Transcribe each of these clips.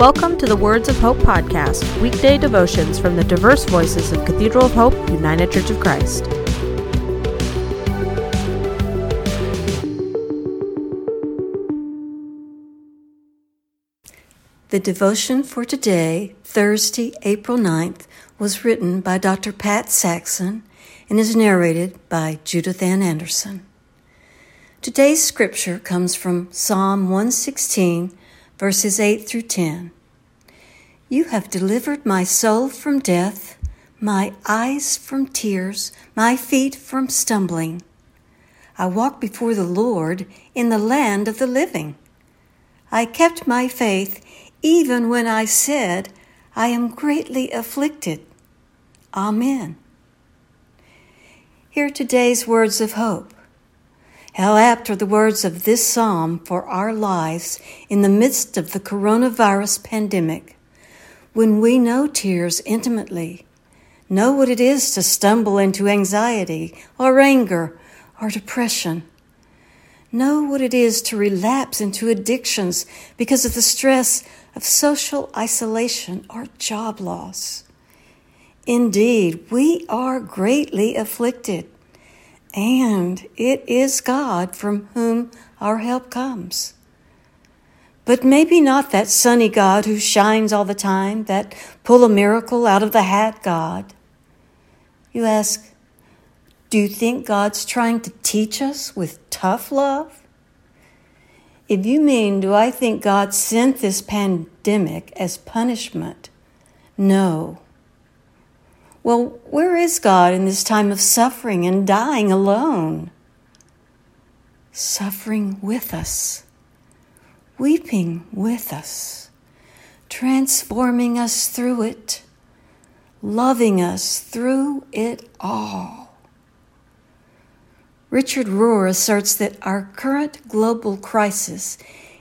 Welcome to the Words of Hope podcast, weekday devotions from the diverse voices of Cathedral of Hope, United Church of Christ. The devotion for today, Thursday, April 9th, was written by Dr. Pat Saxon and is narrated by Judith Ann Anderson. Today's scripture comes from Psalm 116, verses 8 through 10. You have delivered my soul from death, my eyes from tears, my feet from stumbling. I walk before the Lord in the land of the living. I kept my faith even when I said, I am greatly afflicted. Amen. Hear today's words of hope. How apt are the words of this psalm for our lives in the midst of the coronavirus pandemic, when we know tears intimately, know what it is to stumble into anxiety or anger or depression, know what it is to relapse into addictions because of the stress of social isolation or job loss. Indeed, we are greatly afflicted and it is God from whom our help comes. But maybe not that sunny God who shines all the time, that pull a miracle out of the hat God. You ask, do you think God's trying to teach us with tough love? If you mean, do I think God sent this pandemic as punishment? No. Well, where is God in this time of suffering and dying alone? Suffering with us, weeping with us, transforming us through it, loving us through it all. Richard Rohr asserts that our current global crisis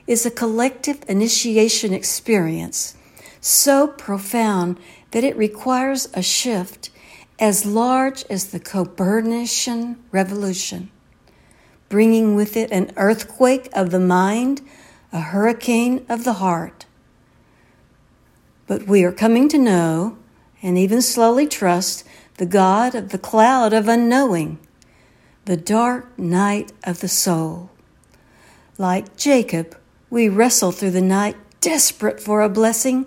is a collective initiation experience so profound that it requires a shift as large as the Copernican revolution, bringing with it an earthquake of the mind, a hurricane of the heart. But we are coming to know, and even slowly trust, the God of the cloud of unknowing, the dark night of the soul. Like Jacob, we wrestle through the night, desperate for a blessing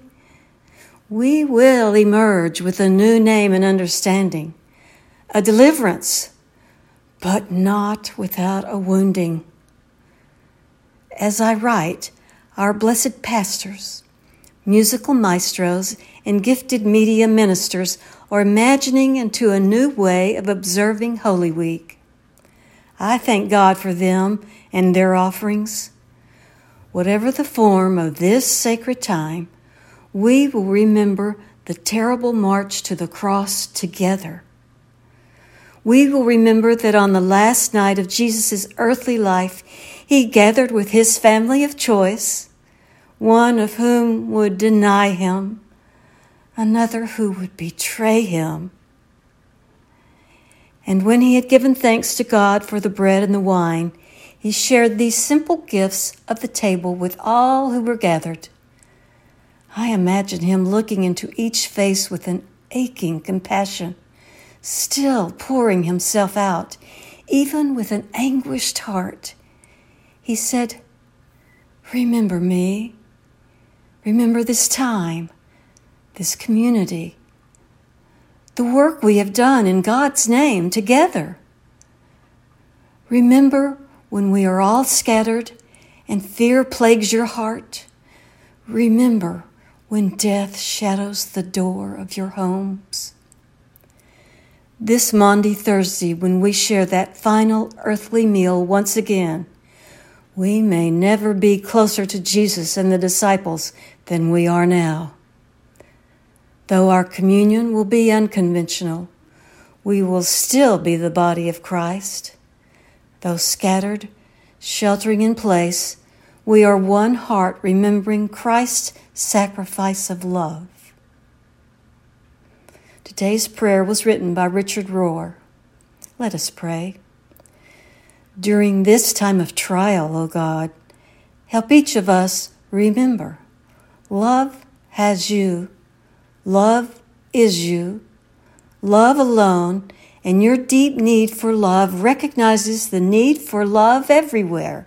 we will emerge with a new name and understanding, a deliverance, but not without a wounding. As I write, our blessed pastors, musical maestros, and gifted media ministers are imagining into a new way of observing Holy Week. I thank God for them and their offerings. Whatever the form of this sacred time, we will remember the terrible march to the cross together. We will remember that on the last night of Jesus' earthly life, he gathered with his family of choice, one of whom would deny him, another who would betray him. And when he had given thanks to God for the bread and the wine, he shared these simple gifts of the table with all who were gathered. I imagine him looking into each face with an aching compassion, still pouring himself out, even with an anguished heart. He said, Remember me. Remember this time, this community, the work we have done in God's name together. Remember when we are all scattered and fear plagues your heart. Remember when death shadows the door of your homes. This Maundy Thursday, when we share that final earthly meal once again, we may never be closer to Jesus and the disciples than we are now. Though our communion will be unconventional, we will still be the body of Christ. Though scattered, sheltering in place, we are one heart remembering Christ's sacrifice of love. Today's prayer was written by Richard Rohr. Let us pray. During this time of trial, O God, help each of us remember Love has you. Love is you. Love alone and your deep need for love recognizes the need for love everywhere.